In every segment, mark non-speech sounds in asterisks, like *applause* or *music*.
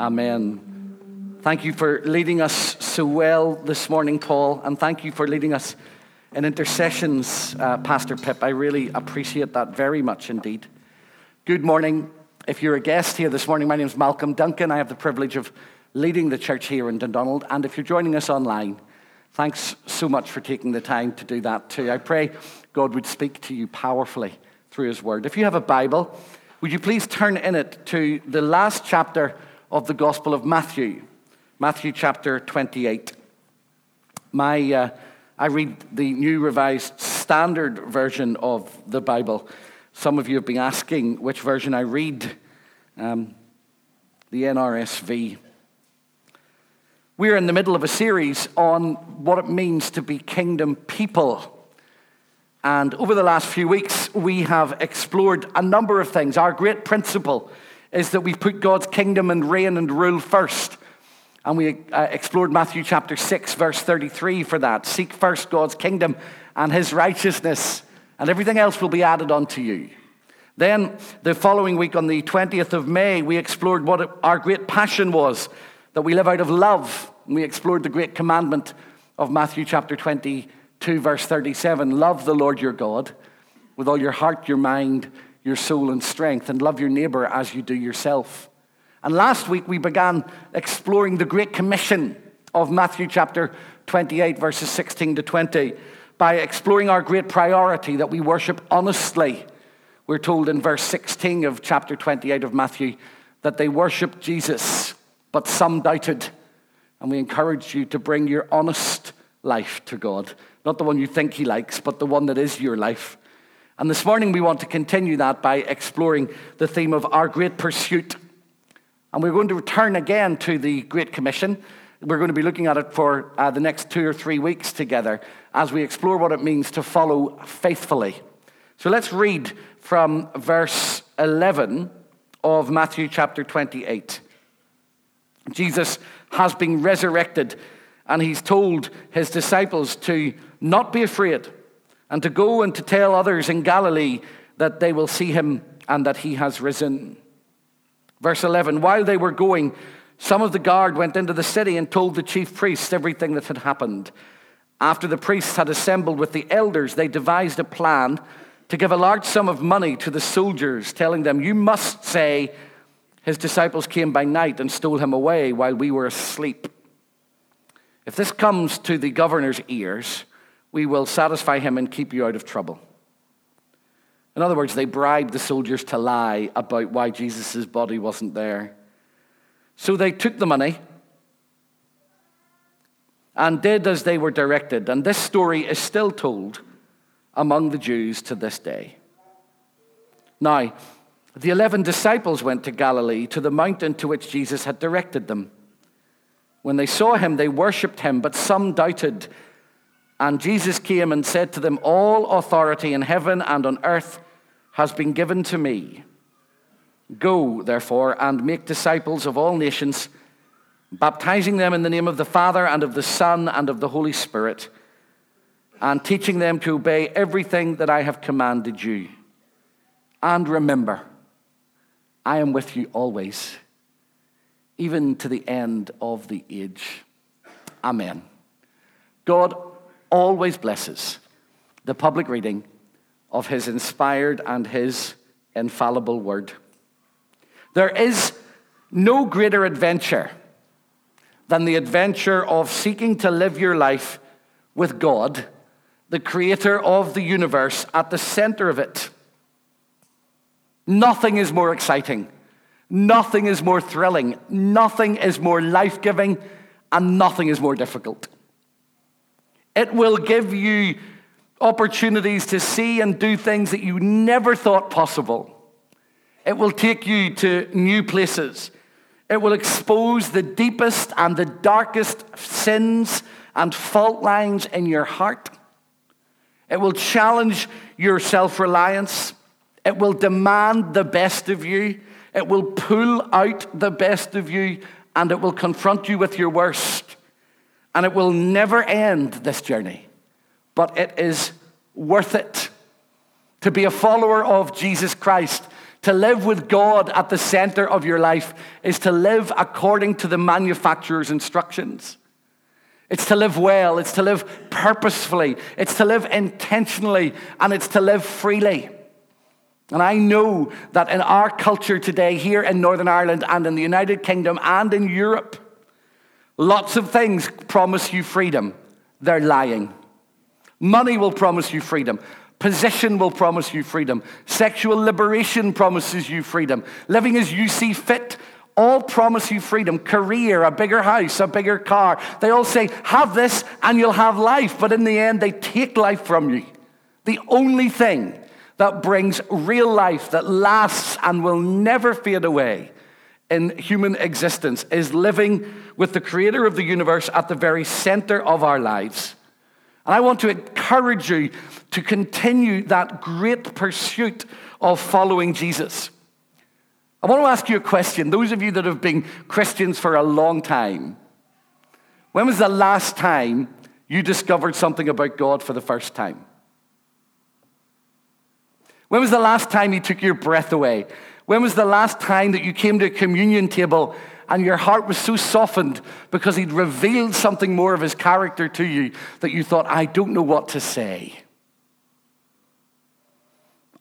Amen. Thank you for leading us so well this morning, Paul, and thank you for leading us in intercessions, uh, Pastor Pip. I really appreciate that very much indeed. Good morning. If you're a guest here this morning, my name is Malcolm Duncan. I have the privilege of leading the church here in Dundonald. And if you're joining us online, thanks so much for taking the time to do that too. I pray God would speak to you powerfully through His Word. If you have a Bible, would you please turn in it to the last chapter of the Gospel of Matthew, Matthew chapter 28. My, uh, I read the New Revised Standard Version of the Bible. Some of you have been asking which version I read, um, the NRSV. We're in the middle of a series on what it means to be kingdom people. And over the last few weeks, we have explored a number of things. Our great principle is that we put God's kingdom and reign and rule first. And we uh, explored Matthew chapter 6, verse 33 for that. Seek first God's kingdom and his righteousness, and everything else will be added unto you. Then, the following week, on the 20th of May, we explored what our great passion was that we live out of love. And we explored the great commandment of Matthew chapter 22, verse 37 Love the Lord your God with all your heart, your mind, your soul and strength and love your neighbor as you do yourself. And last week we began exploring the Great Commission of Matthew chapter 28, verses 16 to 20, by exploring our great priority that we worship honestly. We're told in verse 16 of chapter 28 of Matthew that they worshiped Jesus, but some doubted. And we encourage you to bring your honest life to God. Not the one you think He likes, but the one that is your life. And this morning we want to continue that by exploring the theme of our great pursuit. And we're going to return again to the Great Commission. We're going to be looking at it for uh, the next two or three weeks together as we explore what it means to follow faithfully. So let's read from verse 11 of Matthew chapter 28. Jesus has been resurrected, and he's told his disciples to not be afraid and to go and to tell others in Galilee that they will see him and that he has risen. Verse 11 While they were going, some of the guard went into the city and told the chief priests everything that had happened. After the priests had assembled with the elders, they devised a plan to give a large sum of money to the soldiers, telling them, You must say, His disciples came by night and stole him away while we were asleep. If this comes to the governor's ears, we will satisfy him and keep you out of trouble. In other words, they bribed the soldiers to lie about why Jesus' body wasn't there. So they took the money and did as they were directed. And this story is still told among the Jews to this day. Now, the eleven disciples went to Galilee, to the mountain to which Jesus had directed them. When they saw him, they worshipped him, but some doubted. And Jesus came and said to them, All authority in heaven and on earth has been given to me. Go, therefore, and make disciples of all nations, baptizing them in the name of the Father and of the Son and of the Holy Spirit, and teaching them to obey everything that I have commanded you. And remember, I am with you always, even to the end of the age. Amen. God always blesses the public reading of his inspired and his infallible word. There is no greater adventure than the adventure of seeking to live your life with God, the creator of the universe, at the center of it. Nothing is more exciting. Nothing is more thrilling. Nothing is more life giving. And nothing is more difficult. It will give you opportunities to see and do things that you never thought possible. It will take you to new places. It will expose the deepest and the darkest sins and fault lines in your heart. It will challenge your self reliance. It will demand the best of you. It will pull out the best of you and it will confront you with your worst. And it will never end this journey, but it is worth it to be a follower of Jesus Christ, To live with God at the center of your life is to live according to the manufacturer's instructions. It's to live well, it's to live purposefully, it's to live intentionally, and it's to live freely. And I know that in our culture today, here in Northern Ireland and in the United Kingdom and in Europe, lots of things promise you freedom. They're lying. Money will promise you freedom. Position will promise you freedom. Sexual liberation promises you freedom. Living as you see fit all promise you freedom. Career, a bigger house, a bigger car. They all say, have this and you'll have life. But in the end, they take life from you. The only thing that brings real life that lasts and will never fade away in human existence is living with the creator of the universe at the very center of our lives. And I want to encourage you to continue that great pursuit of following Jesus. I want to ask you a question. Those of you that have been Christians for a long time, when was the last time you discovered something about God for the first time? When was the last time He took your breath away? When was the last time that you came to a communion table and your heart was so softened because He'd revealed something more of His character to you that you thought, I don't know what to say?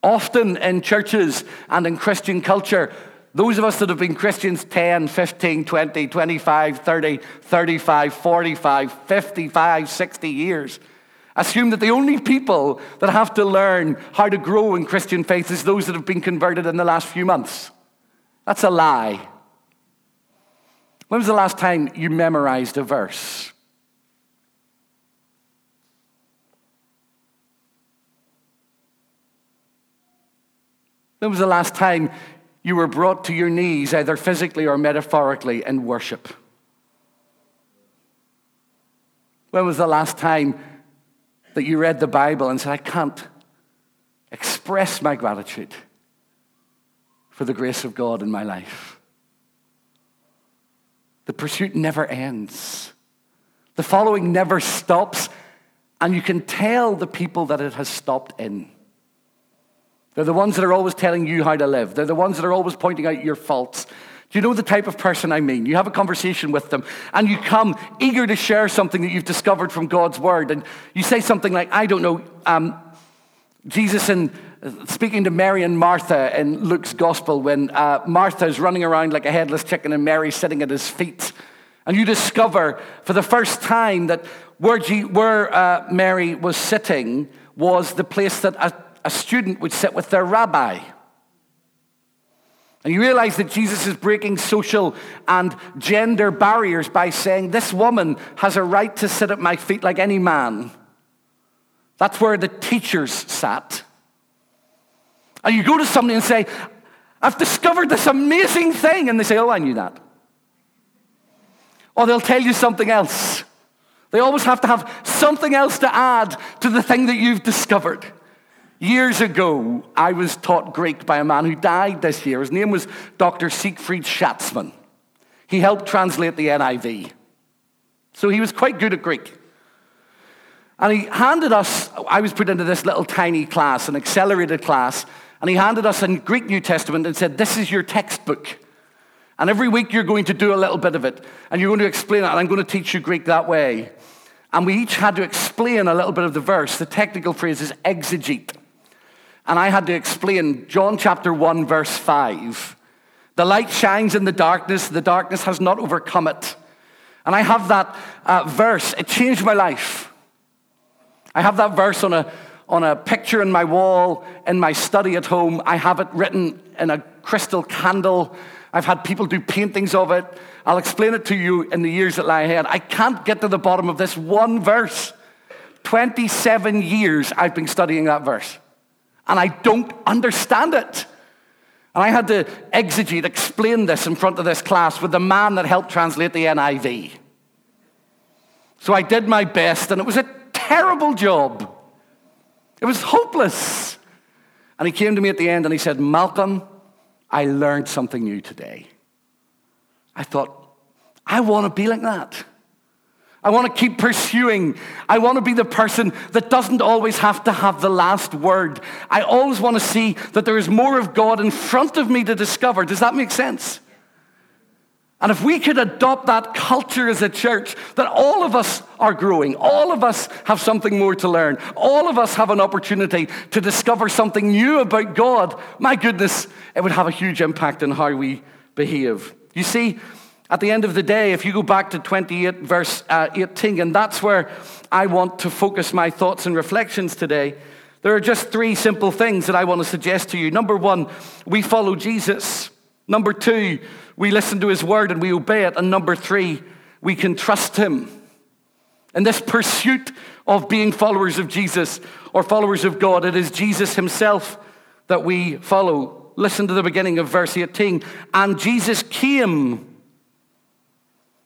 Often in churches and in Christian culture, those of us that have been Christians 10, 15, 20, 25, 30, 35, 45, 55, 60 years assume that the only people that have to learn how to grow in Christian faith is those that have been converted in the last few months. That's a lie. When was the last time you memorized a verse? When was the last time you were brought to your knees, either physically or metaphorically, in worship? When was the last time that you read the Bible and said, I can't express my gratitude for the grace of God in my life? The pursuit never ends. The following never stops, and you can tell the people that it has stopped in. They're the ones that are always telling you how to live. They're the ones that are always pointing out your faults. Do you know the type of person I mean? You have a conversation with them and you come eager to share something that you've discovered from God's word. And you say something like, I don't know, um, Jesus and speaking to Mary and Martha in Luke's gospel when uh, Martha is running around like a headless chicken and Mary sitting at his feet. And you discover for the first time that where, G- where uh, Mary was sitting was the place that a, a student would sit with their rabbi. You realize that Jesus is breaking social and gender barriers by saying, This woman has a right to sit at my feet like any man. That's where the teachers sat. And you go to somebody and say, I've discovered this amazing thing. And they say, Oh, I knew that. Or they'll tell you something else. They always have to have something else to add to the thing that you've discovered. Years ago, I was taught Greek by a man who died this year. His name was Dr. Siegfried Schatzmann. He helped translate the NIV. So he was quite good at Greek. And he handed us, I was put into this little tiny class, an accelerated class, and he handed us a Greek New Testament and said, This is your textbook. And every week you're going to do a little bit of it, and you're going to explain it, and I'm going to teach you Greek that way. And we each had to explain a little bit of the verse. The technical phrase is exegete and I had to explain John chapter 1, verse 5. The light shines in the darkness, the darkness has not overcome it. And I have that uh, verse, it changed my life. I have that verse on a, on a picture in my wall in my study at home. I have it written in a crystal candle. I've had people do paintings of it. I'll explain it to you in the years that lie ahead. I can't get to the bottom of this one verse. 27 years I've been studying that verse and I don't understand it. And I had to exegete, explain this in front of this class with the man that helped translate the NIV. So I did my best, and it was a terrible job. It was hopeless. And he came to me at the end and he said, Malcolm, I learned something new today. I thought, I want to be like that. I want to keep pursuing. I want to be the person that doesn't always have to have the last word. I always want to see that there is more of God in front of me to discover. Does that make sense? And if we could adopt that culture as a church, that all of us are growing, all of us have something more to learn, all of us have an opportunity to discover something new about God, my goodness, it would have a huge impact on how we behave. You see, at the end of the day, if you go back to 28, verse uh, 18, and that's where I want to focus my thoughts and reflections today, there are just three simple things that I want to suggest to you. Number one, we follow Jesus. Number two, we listen to his word and we obey it. And number three, we can trust him. In this pursuit of being followers of Jesus or followers of God, it is Jesus himself that we follow. Listen to the beginning of verse 18. And Jesus came.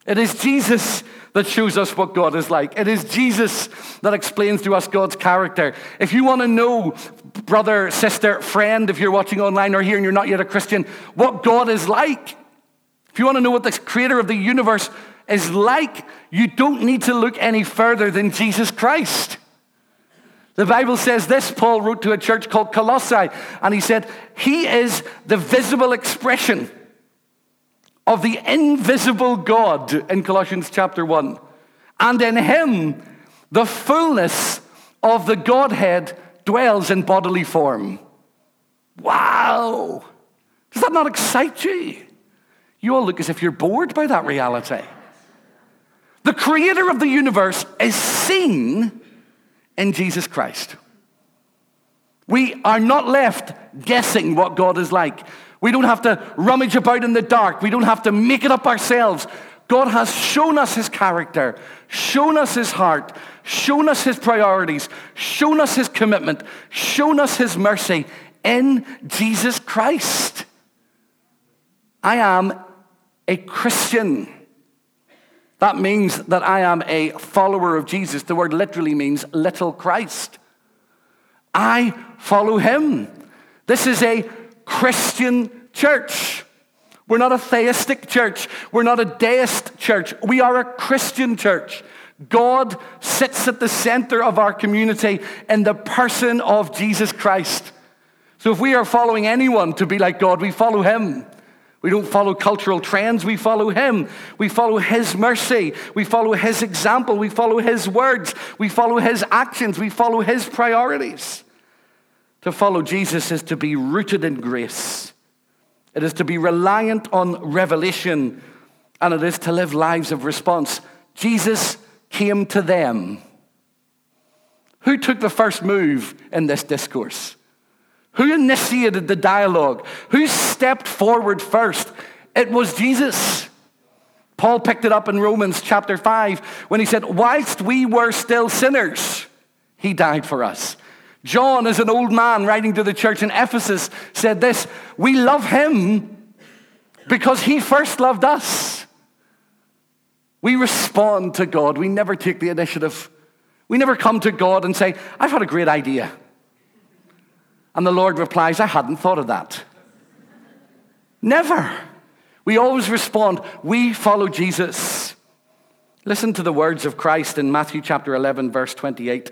It is Jesus that shows us what God is like. It is Jesus that explains to us God's character. If you want to know, brother, sister, friend, if you're watching online or here and you're not yet a Christian, what God is like, if you want to know what the creator of the universe is like, you don't need to look any further than Jesus Christ. The Bible says this Paul wrote to a church called Colossae, and he said, He is the visible expression of the invisible God in Colossians chapter 1. And in Him, the fullness of the Godhead dwells in bodily form. Wow! Does that not excite you? You all look as if you're bored by that reality. The creator of the universe is seen in Jesus Christ. We are not left guessing what God is like. We don't have to rummage about in the dark. We don't have to make it up ourselves. God has shown us his character, shown us his heart, shown us his priorities, shown us his commitment, shown us his mercy in Jesus Christ. I am a Christian. That means that I am a follower of Jesus. The word literally means little Christ. I follow him. This is a Christian church. We're not a theistic church. We're not a deist church. We are a Christian church. God sits at the center of our community in the person of Jesus Christ. So if we are following anyone to be like God, we follow him. We don't follow cultural trends, we follow Him. We follow His mercy. We follow His example. We follow His words. We follow His actions. We follow His priorities. To follow Jesus is to be rooted in grace, it is to be reliant on revelation, and it is to live lives of response. Jesus came to them. Who took the first move in this discourse? Who initiated the dialogue? Who stepped forward first? It was Jesus. Paul picked it up in Romans chapter 5 when he said, Whilst we were still sinners, he died for us. John, as an old man writing to the church in Ephesus, said this We love him because he first loved us. We respond to God, we never take the initiative. We never come to God and say, I've had a great idea. And the Lord replies, I hadn't thought of that. Never. We always respond, we follow Jesus. Listen to the words of Christ in Matthew chapter 11, verse 28.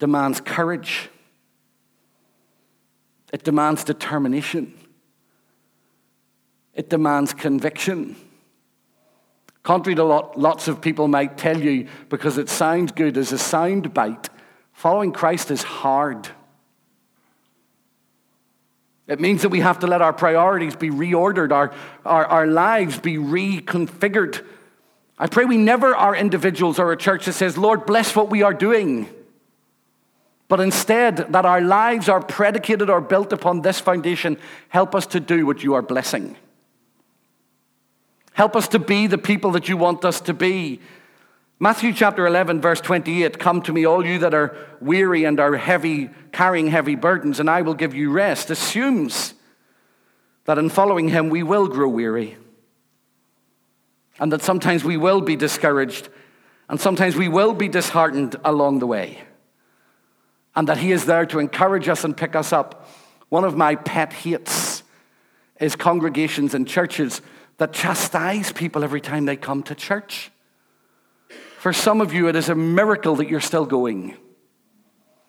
demands courage, it demands determination, it demands conviction. Contrary to what lots of people might tell you, because it sounds good as a sound bite, Following Christ is hard. It means that we have to let our priorities be reordered, our, our, our lives be reconfigured. I pray we never are individuals or a church that says, Lord, bless what we are doing. But instead, that our lives are predicated or built upon this foundation. Help us to do what you are blessing. Help us to be the people that you want us to be. Matthew chapter 11, verse 28 Come to me, all you that are weary and are heavy, carrying heavy burdens, and I will give you rest, assumes that in following him we will grow weary. And that sometimes we will be discouraged, and sometimes we will be disheartened along the way. And that he is there to encourage us and pick us up. One of my pet hates is congregations and churches that chastise people every time they come to church. For some of you, it is a miracle that you're still going.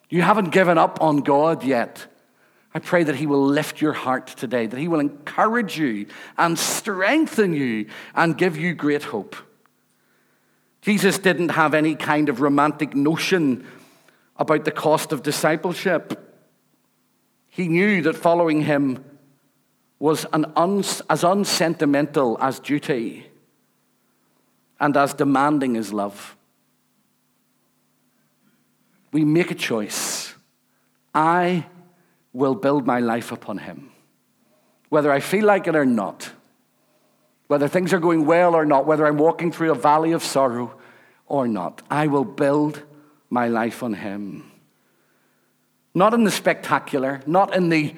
You haven't given up on God yet. I pray that He will lift your heart today, that He will encourage you and strengthen you and give you great hope. Jesus didn't have any kind of romantic notion about the cost of discipleship. He knew that following Him was uns- as unsentimental as duty and as demanding as love. We make a choice. I will build my life upon him. Whether I feel like it or not, whether things are going well or not, whether I'm walking through a valley of sorrow or not, I will build my life on him. Not in the spectacular, not in the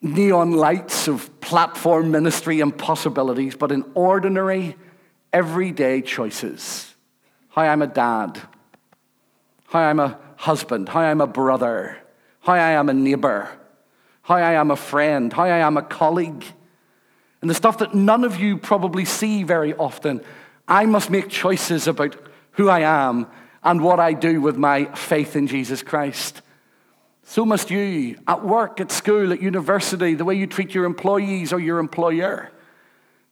neon lights of platform ministry and possibilities, but in ordinary everyday choices. How I'm a dad, how I'm a husband, how I'm a brother, how I am a neighbor, how I am a friend, how I am a colleague. And the stuff that none of you probably see very often, I must make choices about who I am and what I do with my faith in Jesus Christ. So must you at work, at school, at university, the way you treat your employees or your employer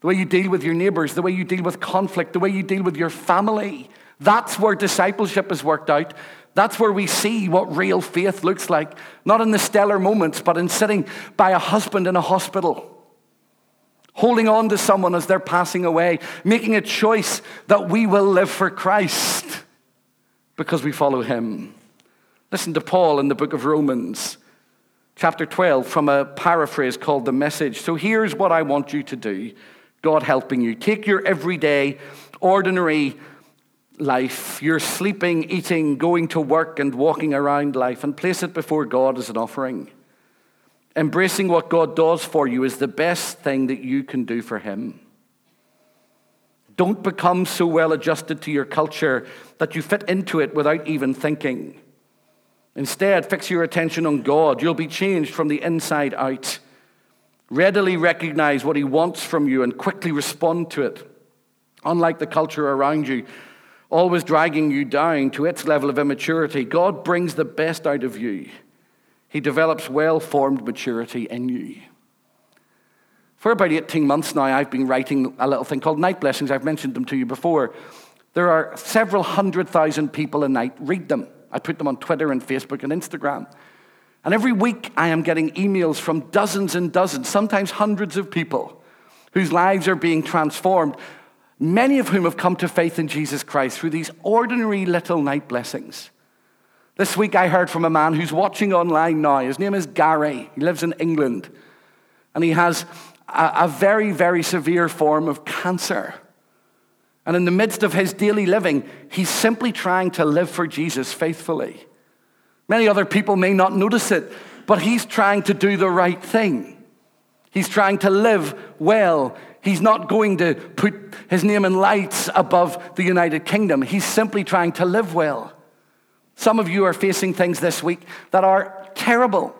the way you deal with your neighbors, the way you deal with conflict, the way you deal with your family. That's where discipleship is worked out. That's where we see what real faith looks like. Not in the stellar moments, but in sitting by a husband in a hospital, holding on to someone as they're passing away, making a choice that we will live for Christ because we follow him. Listen to Paul in the book of Romans, chapter 12, from a paraphrase called The Message. So here's what I want you to do. God helping you. Take your everyday, ordinary life, your sleeping, eating, going to work, and walking around life, and place it before God as an offering. Embracing what God does for you is the best thing that you can do for Him. Don't become so well adjusted to your culture that you fit into it without even thinking. Instead, fix your attention on God. You'll be changed from the inside out. Readily recognize what he wants from you and quickly respond to it. Unlike the culture around you, always dragging you down to its level of immaturity, God brings the best out of you. He develops well formed maturity in you. For about 18 months now, I've been writing a little thing called Night Blessings. I've mentioned them to you before. There are several hundred thousand people a night read them. I put them on Twitter and Facebook and Instagram. And every week I am getting emails from dozens and dozens, sometimes hundreds of people whose lives are being transformed, many of whom have come to faith in Jesus Christ through these ordinary little night blessings. This week I heard from a man who's watching online now. His name is Gary. He lives in England. And he has a, a very, very severe form of cancer. And in the midst of his daily living, he's simply trying to live for Jesus faithfully. Many other people may not notice it, but he's trying to do the right thing. He's trying to live well. He's not going to put his name in lights above the United Kingdom. He's simply trying to live well. Some of you are facing things this week that are terrible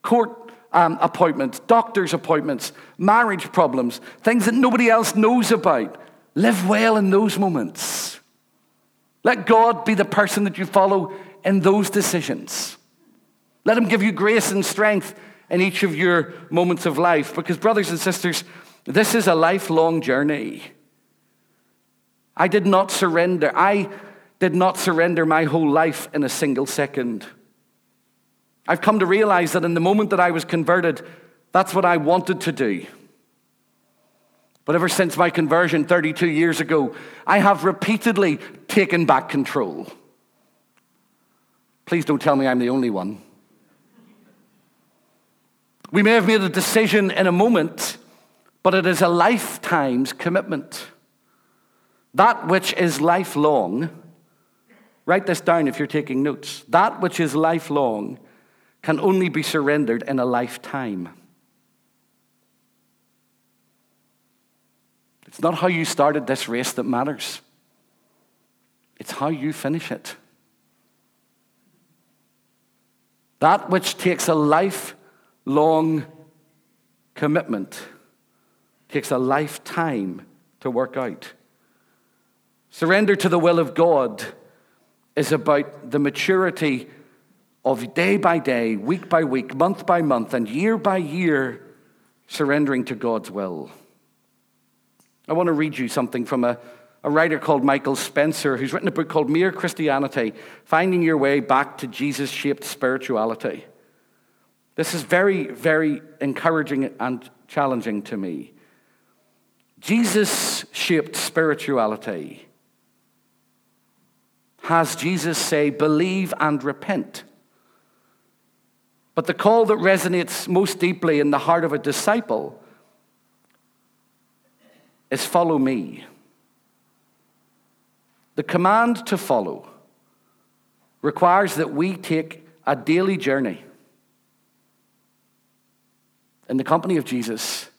court um, appointments, doctor's appointments, marriage problems, things that nobody else knows about. Live well in those moments. Let God be the person that you follow in those decisions. Let Him give you grace and strength in each of your moments of life. Because, brothers and sisters, this is a lifelong journey. I did not surrender. I did not surrender my whole life in a single second. I've come to realize that in the moment that I was converted, that's what I wanted to do. But ever since my conversion 32 years ago, I have repeatedly taken back control. Please don't tell me I'm the only one. We may have made a decision in a moment, but it is a lifetime's commitment. That which is lifelong, write this down if you're taking notes. That which is lifelong can only be surrendered in a lifetime. It's not how you started this race that matters, it's how you finish it. That which takes a lifelong commitment takes a lifetime to work out. Surrender to the will of God is about the maturity of day by day, week by week, month by month, and year by year surrendering to God's will. I want to read you something from a, a writer called Michael Spencer, who's written a book called Mere Churchianity Finding Your Way Back to Jesus Shaped Spirituality. This is very, very encouraging and challenging to me. Jesus shaped spirituality has Jesus say, believe and repent. But the call that resonates most deeply in the heart of a disciple is follow me. The command to follow requires that we take a daily journey in the company of Jesus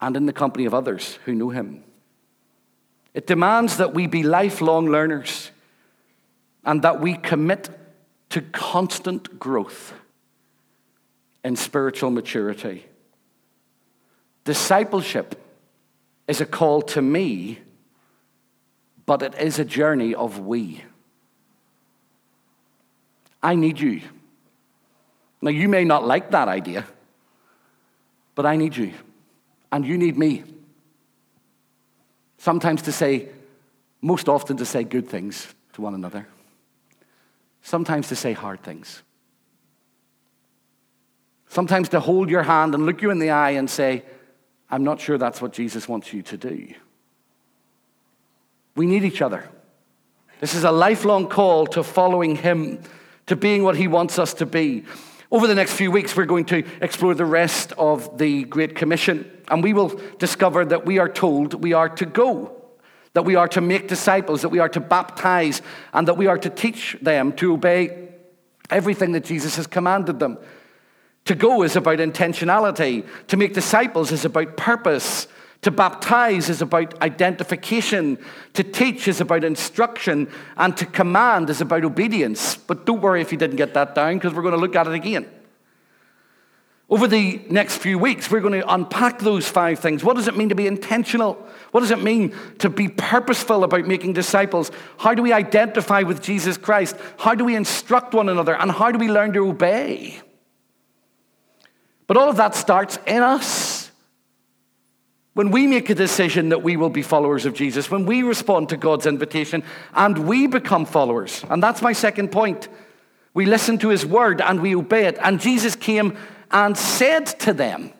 and in the company of others who know him. It demands that we be lifelong learners and that we commit to constant growth in spiritual maturity. Discipleship is a call to me, but it is a journey of we. I need you. Now, you may not like that idea, but I need you, and you need me. Sometimes to say, most often to say good things to one another, sometimes to say hard things. Sometimes to hold your hand and look you in the eye and say, I'm not sure that's what Jesus wants you to do. We need each other. This is a lifelong call to following Him, to being what He wants us to be. Over the next few weeks, we're going to explore the rest of the Great Commission, and we will discover that we are told we are to go, that we are to make disciples, that we are to baptize, and that we are to teach them to obey everything that Jesus has commanded them. To go is about intentionality. To make disciples is about purpose. To baptize is about identification. To teach is about instruction. And to command is about obedience. But don't worry if you didn't get that down, because we're going to look at it again. Over the next few weeks, we're going to unpack those five things. What does it mean to be intentional? What does it mean to be purposeful about making disciples? How do we identify with Jesus Christ? How do we instruct one another? And how do we learn to obey? But all of that starts in us. When we make a decision that we will be followers of Jesus, when we respond to God's invitation and we become followers. And that's my second point. We listen to his word and we obey it. And Jesus came and said to them,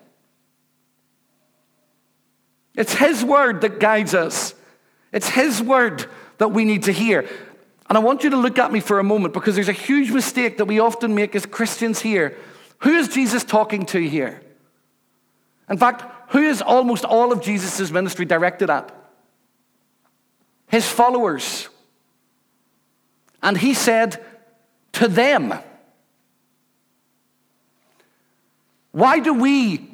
It's his word that guides us, it's his word that we need to hear. And I want you to look at me for a moment because there's a huge mistake that we often make as Christians here who is Jesus talking to here? In fact, who is almost all of Jesus' ministry directed at? His followers. And he said to them, Why do we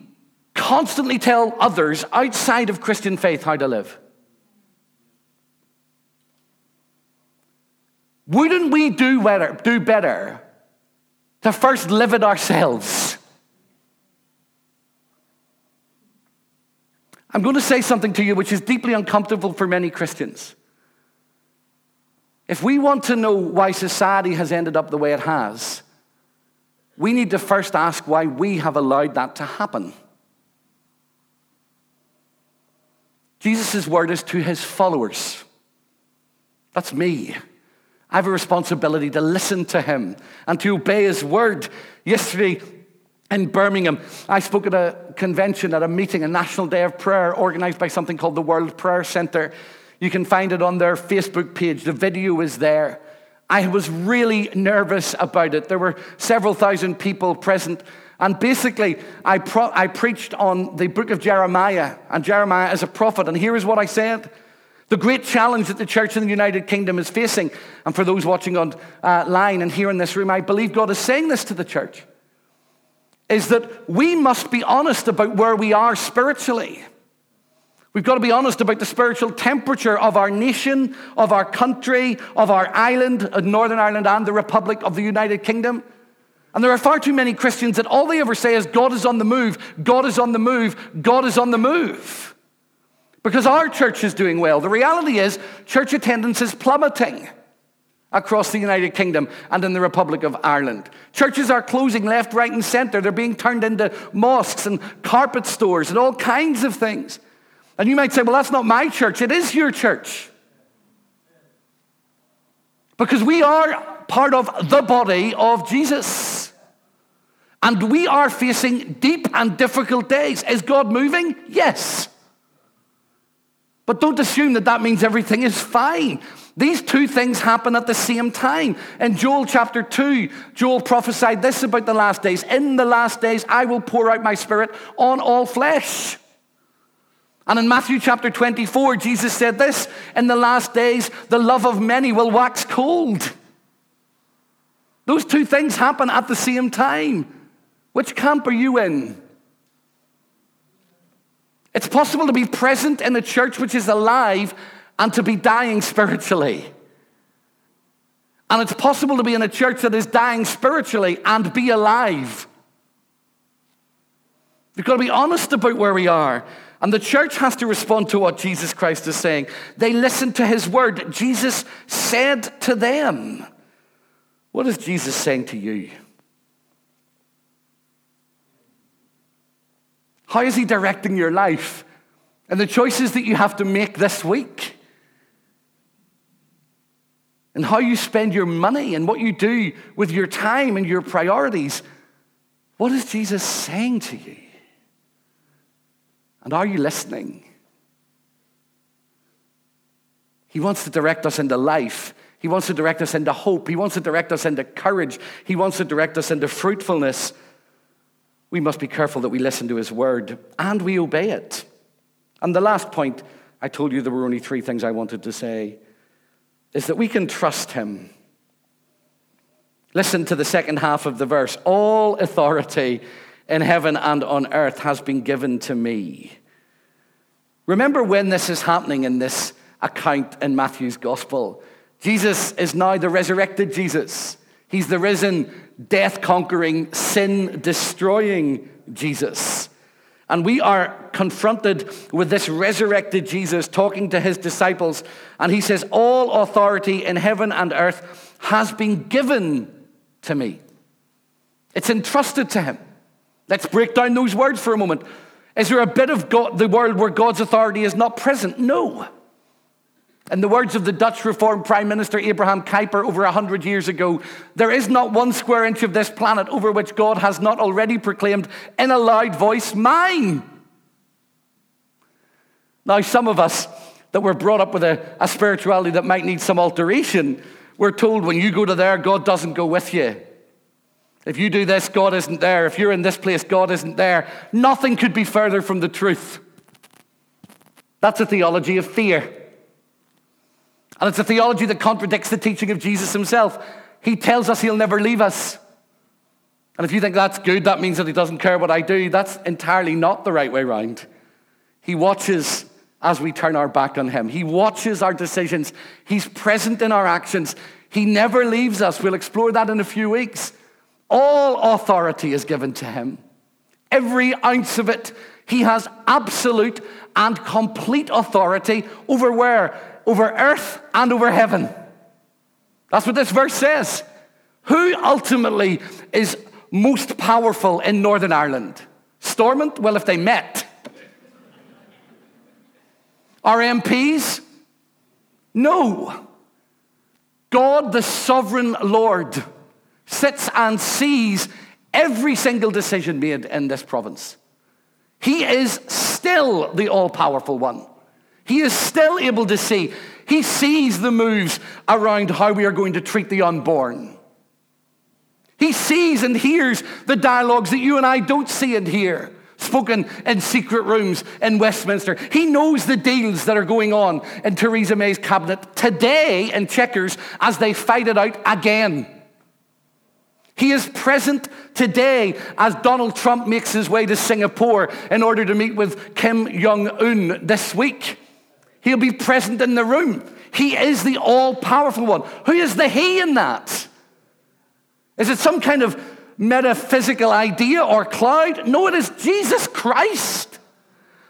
constantly tell others outside of Christian faith how to live? Wouldn't we do better, do better to first live it ourselves. I'm going to say something to you which is deeply uncomfortable for many Christians. If we want to know why society has ended up the way it has, we need to first ask why we have allowed that to happen. Jesus' word is to his followers. That's me. I have a responsibility to listen to him and to obey his word. Yesterday in Birmingham, I spoke at a convention, at a meeting, a national day of prayer organized by something called the World Prayer Center. You can find it on their Facebook page. The video is there. I was really nervous about it. There were several thousand people present. And basically, I, pro- I preached on the book of Jeremiah, and Jeremiah is a prophet. And here is what I said The great challenge that the church in the United Kingdom is facing, and for those watching online uh, and here in this room, I believe God is saying this to the church, is that we must be honest about where we are spiritually. We've got to be honest about the spiritual temperature of our nation, of our country, of our island, uh, Northern Ireland, and the Republic of the United Kingdom. And there are far too many Christians that all they ever say is, God is on the move, God is on the move, God is on the move because our church is doing well. The reality is, church attendance is plummeting across the United Kingdom and in the Republic of Ireland. Churches are closing left, right, and center. They're being turned into mosques and carpet stores and all kinds of things. And you might say, well, that's not my church. It is your church. Because we are part of the body of Jesus. And we are facing deep and difficult days. Is God moving? Yes. But don't assume that that means everything is fine. These two things happen at the same time. In Joel chapter 2, Joel prophesied this about the last days In the last days, I will pour out my spirit on all flesh. And in Matthew chapter 24, Jesus said this In the last days, the love of many will wax cold. Those two things happen at the same time. Which camp are you in? It's possible to be present in a church which is alive and to be dying spiritually. And it's possible to be in a church that is dying spiritually and be alive. We've got to be honest about where we are. And the church has to respond to what Jesus Christ is saying. They listened to his word. Jesus said to them, What is Jesus saying to you? How is He directing your life and the choices that you have to make this week? And how you spend your money and what you do with your time and your priorities. What is Jesus saying to you? And are you listening? He wants to direct us into life. He wants to direct us into hope. He wants to direct us into courage. He wants to direct us into fruitfulness we must be careful that we listen to his word and we obey it. And the last point, I told you there were only three things I wanted to say, is that we can trust him. Listen to the second half of the verse. All authority in heaven and on earth has been given to me. Remember when this is happening in this account in Matthew's gospel. Jesus is now the resurrected Jesus. He's the risen, death conquering, sin destroying Jesus. And we are confronted with this resurrected Jesus talking to his disciples. And he says, All authority in heaven and earth has been given to me. It's entrusted to him. Let's break down those words for a moment. Is there a bit of God, the world where God's authority is not present? No. In the words of the Dutch Reformed Prime Minister Abraham Kuyper over a hundred years ago, there is not one square inch of this planet over which God has not already proclaimed in a loud voice, Mine. Now, some of us that were brought up with a, a spirituality that might need some alteration, we're told when you go to there, God doesn't go with you. If you do this, God isn't there. If you're in this place, God isn't there. Nothing could be further from the truth. That's a theology of fear. And it's a theology that contradicts the teaching of Jesus himself. He tells us he'll never leave us. And if you think that's good, that means that he doesn't care what I do. That's entirely not the right way around. He watches as we turn our back on him, he watches our decisions, he's present in our actions. He never leaves us. We'll explore that in a few weeks. All authority is given to him, every ounce of it. He has absolute and complete authority over where? over earth and over heaven. That's what this verse says. Who ultimately is most powerful in Northern Ireland? Stormont? Well, if they met. Our MPs? No. God, the sovereign Lord, sits and sees every single decision made in this province. He is still the all powerful one. He is still able to see. He sees the moves around how we are going to treat the unborn. He sees and hears the dialogues that you and I don't see and hear. spoken in secret rooms in Westminster. He knows the deals that are going on in Theresa May's cabinet today in Chequers as they fight it out again. He is present today as Donald Trump makes his way to Singapore in order to meet with Kim Jong un this week. He'll be present in the room. He is the all powerful one. Who is the He in that? Is it some kind of metaphysical idea or cloud? No, it is Jesus Christ,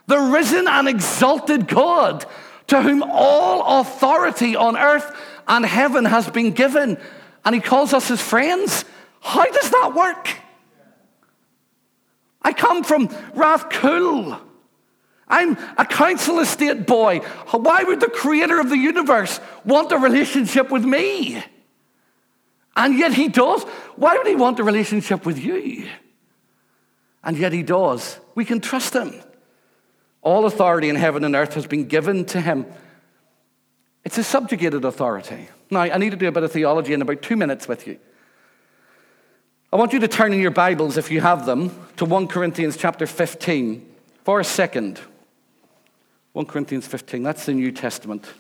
the risen and exalted God, to whom all authority on earth and heaven has been given. And He calls us His friends. How does that work? I come from Rathcoole. I'm a council estate boy. Why would the creator of the universe want a relationship with me? And yet he does. Why would he want a relationship with you? And yet he does. We can trust him. All authority in heaven and earth has been given to him. It's a subjugated authority. Now, I need to do a bit of theology in about two minutes with you. I want you to turn in your Bibles, if you have them, to 1 Corinthians chapter 15 for a second. 1 Corinthians 15, that's the New Testament.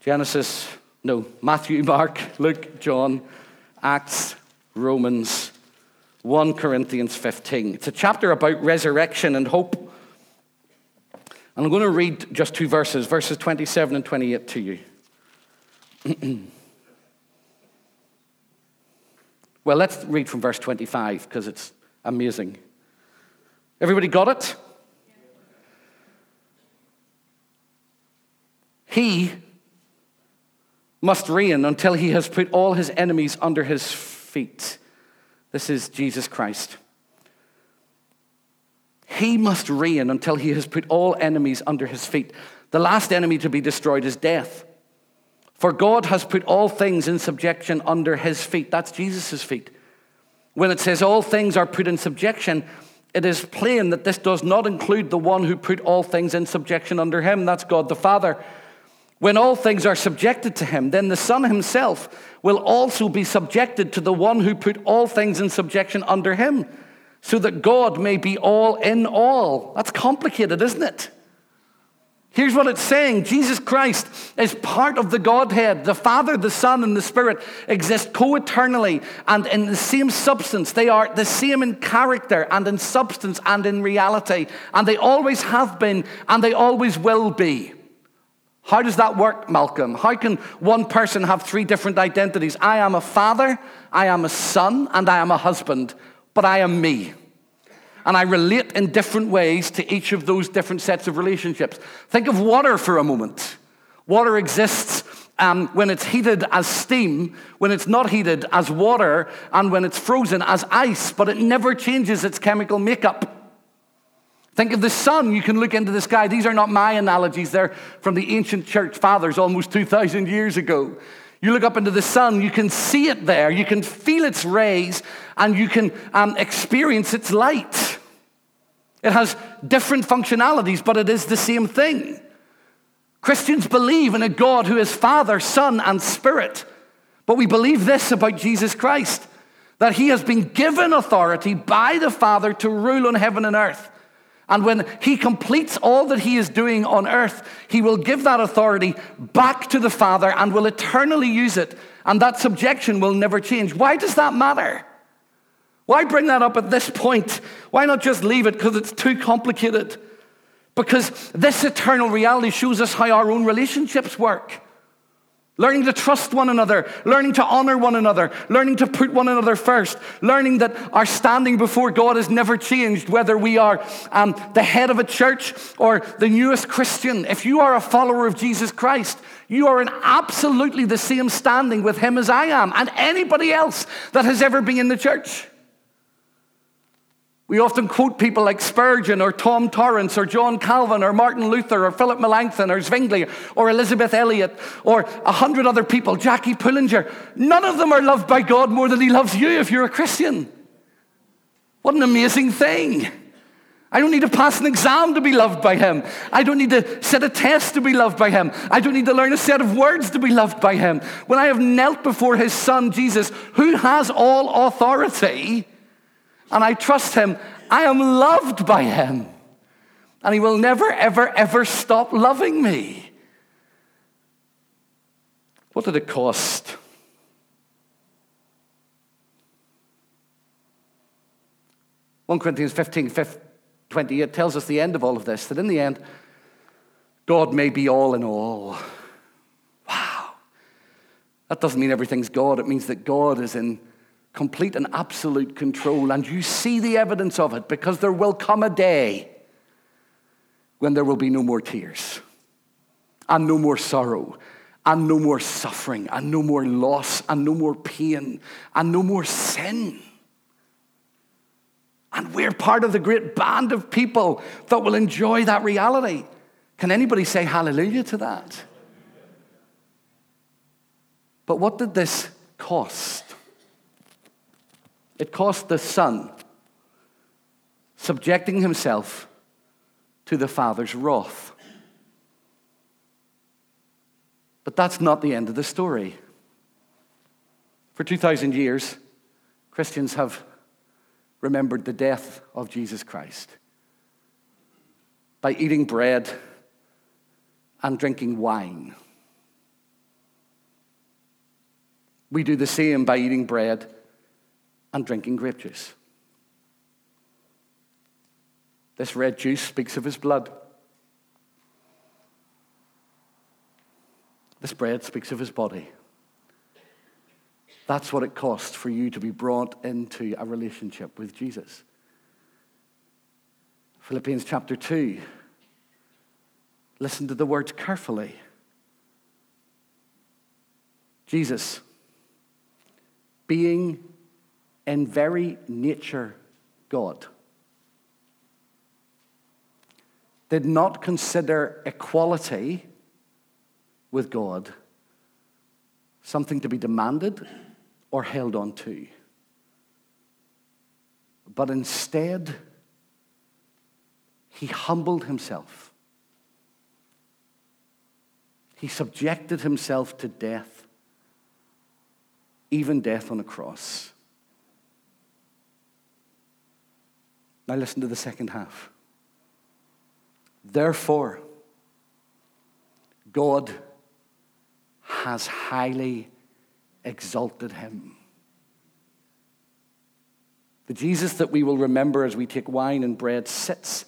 Genesis, no, Matthew, *laughs* Mark, Luke, John, Acts, Romans, 1 Corinthians 15. It's a chapter about resurrection and hope. And I'm going to read just two verses, verses 27 and 28 to you. *clears throat* Well, let's read from verse 25 because it's amazing. Everybody got it? He must reign until he has put all his enemies under his feet. This is Jesus Christ. He must reign until he has put all enemies under his feet. The last enemy to be destroyed is death. For God has put all things in subjection under his feet. That's Jesus' feet. When it says all things are put in subjection, it is plain that this does not include the one who put all things in subjection under him. That's God the Father. When all things are subjected to him, then the Son himself will also be subjected to the one who put all things in subjection under him, so that God may be all in all. That's complicated, isn't it? Here's what it's saying Jesus Christ is part of the Godhead. The Father, the Son, and the Spirit exist co eternally and in the same substance. They are the same in character and in substance and in reality. And they always have been and they always will be. How does that work, Malcolm? How can one person have three different identities? I am a father, I am a son, and I am a husband, but I am me and I relate in different ways to each of those different sets of relationships. Think of water for a moment. Water exists um, when it's heated as steam, when it's not heated as water, and when it's frozen as ice, but it never changes its chemical makeup. Think of the sun. You can look into the sky. These are not my analogies, they're from the ancient church fathers almost 2,000 years ago. You look up into the sun, you can see it there, you can feel its rays, and you can um, experience its light. It has different functionalities, but it is the same thing. Christians believe in a God who is Father, Son, and Spirit. But we believe this about Jesus Christ that he has been given authority by the Father to rule on heaven and earth. And when he completes all that he is doing on earth, he will give that authority back to the Father and will eternally use it. And that subjection will never change. Why does that matter? Why bring that up at this point? Why not just leave it because it's too complicated? Because this eternal reality shows us how our own relationships work. Learning to trust one another, learning to honor one another, learning to put one another first, learning that our standing before God has never changed, whether we are um, the head of a church or the newest Christian. If you are a follower of Jesus Christ, you are in absolutely the same standing with Him as I am and anybody else that has ever been in the church. We often quote people like Spurgeon or Tom Torrance or John Calvin or Martin Luther or Philip Melanchthon or Zwingli or Elisabeth Elliot or a hundred other people, Jackie Pullinger. None of them are loved by God more than He loves you if you're a Christian. What an amazing thing. I don't need to pass an exam to be loved by Him. I don't need to set a test to be loved by Him. I don't need to learn a set of words to be loved by Him. When I have knelt before His Son, Jesus, who has all authority, and I trust Him, I am loved by Him. And He will never, ever, ever stop loving me. What did it cost? One Corinthians 15, 28 tells us the end of all of this, that in the end, God may be all in all. Wow. That doesn't mean everything's God. It means that God is in complete and absolute control. And you see the evidence of it because there will come a day when there will be no more tears, and no more sorrow, and no more suffering, and no more loss, and no more pain, and no more sin. And we're part of the great band of people that will enjoy that reality. Can anybody say hallelujah to that? But what did this cost? It cost the Son subjecting himself to the Father's wrath. But that's not the end of the story. For 2,000 years, Christians have remembered the death of Jesus Christ by eating bread and drinking wine. We do the same by eating bread and drinking grape juice. This red juice speaks of his blood. This bread speaks of his body. That's what it costs for you to be brought into a relationship with Jesus. Philippians chapter 2. Listen to the words carefully. Jesus, being in very nature God, did not consider equality with God something to be demanded or held on to, but instead, he humbled himself. He subjected himself to death, even death on a cross. Now, listen to the second half. Therefore, God has highly exalted him. The Jesus that we will remember as we take wine and bread sits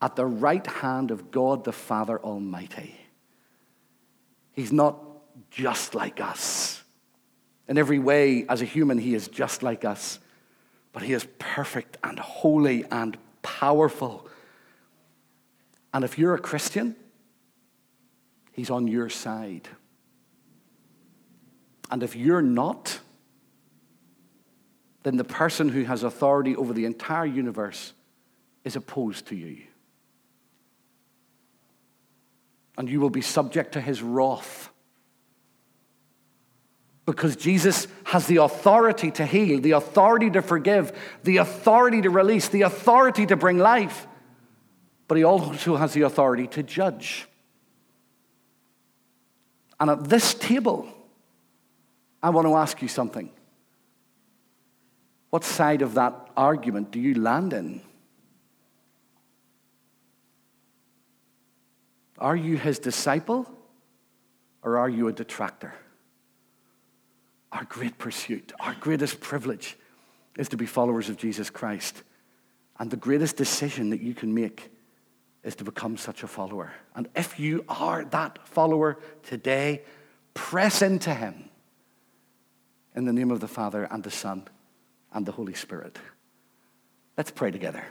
at the right hand of God the Father Almighty. He's not just like us. In every way, as a human, he is just like us but he is perfect and holy and powerful. And if you're a Christian, he's on your side. And if you're not, then the person who has authority over the entire universe is opposed to you. And you will be subject to his wrath because Jesus has the authority to heal, the authority to forgive, the authority to release, the authority to bring life. But he also has the authority to judge. And at this table, I want to ask you something. What side of that argument do you land in? Are you his disciple or are you a detractor? Our great pursuit, our greatest privilege is to be followers of Jesus Christ. And the greatest decision that you can make is to become such a follower. And if you are that follower today, press into him in the name of the Father and the Son and the Holy Spirit. Let's pray together.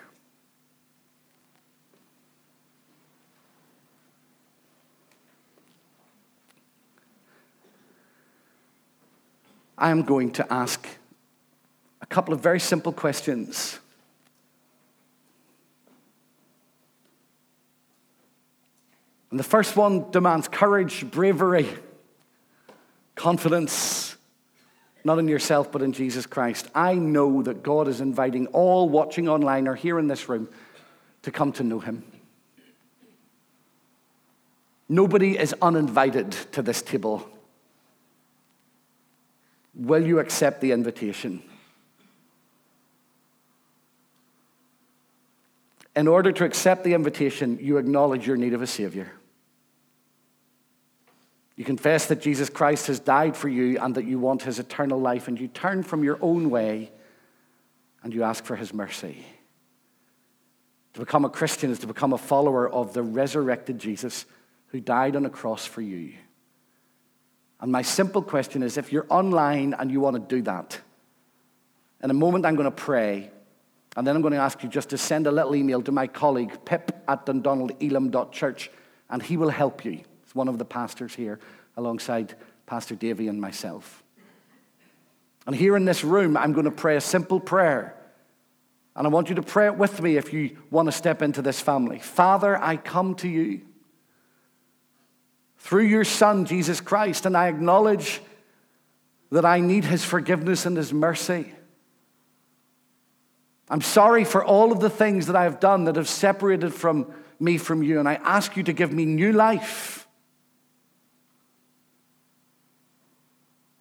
I am going to ask a couple of very simple questions. And the first one demands courage, bravery, confidence, not in yourself, but in Jesus Christ. I know that God is inviting all watching online or here in this room to come to know Him. Nobody is uninvited to this table. Will you accept the invitation? in order to accept the invitation, you acknowledge your need of a Savior. You confess that Jesus Christ has died for you and that you want his eternal life, and you turn from your own way and you ask for his mercy. To become a Christian is to become a follower of the resurrected Jesus who died on a cross for you. And my simple question is if you're online and you want to do that, in a moment I'm going to pray, and then I'm going to ask you just to send a little email to my colleague, pip at dundonaldelim.church, and he will help you. He's one of the pastors here, alongside Pastor Davy and myself. And here in this room, I'm going to pray a simple prayer. And I want you to pray it with me if you want to step into this family. Father, I come to you through your Son, Jesus Christ, and I acknowledge that I need his forgiveness and his mercy. I'm sorry for all of the things that I have done that have separated from me from you, and I ask you to give me new life.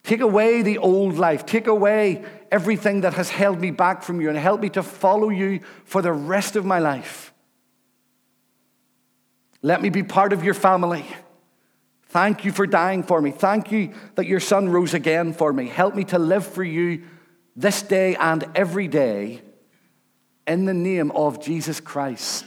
Take away the old life. Take away everything that has held me back from you and help me to follow you for the rest of my life. Let me be part of your family. Thank you for dying for me. Thank you that your son rose again for me. Help me to live for you this day and every day in the name of Jesus Christ.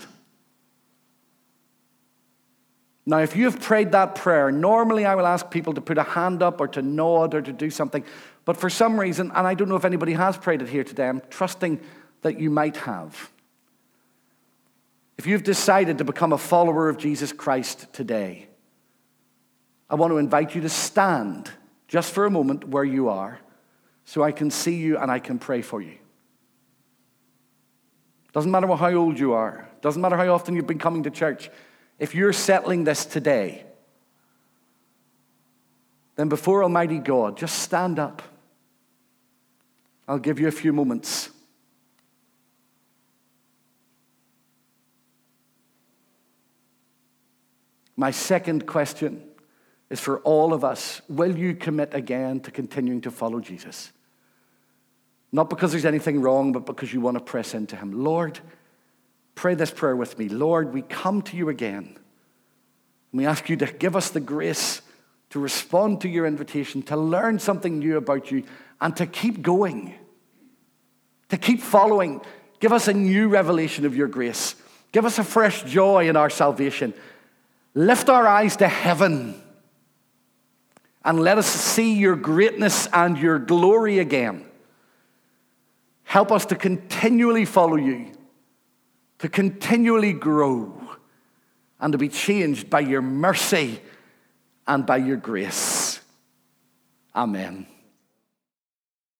Now, if you have prayed that prayer, normally I will ask people to put a hand up or to nod or to do something. But for some reason, and I don't know if anybody has prayed it here today, I'm trusting that you might have. If you've decided to become a follower of Jesus Christ today, I want to invite you to stand just for a moment where you are so I can see you and I can pray for you. Doesn't matter how old you are, doesn't matter how often you've been coming to church. If you're settling this today, then before Almighty God, just stand up. I'll give you a few moments. My second question is for all of us Will you commit again to continuing to follow Jesus? Not because there's anything wrong, but because you want to press into Him. Lord, pray this prayer with me. Lord, we come to you again. And we ask you to give us the grace to respond to your invitation, to learn something new about you, and to keep going, to keep following. Give us a new revelation of your grace. Give us a fresh joy in our salvation. Lift our eyes to heaven and let us see your greatness and your glory again. Help us to continually follow you, to continually grow, and to be changed by your mercy and by your grace. Amen.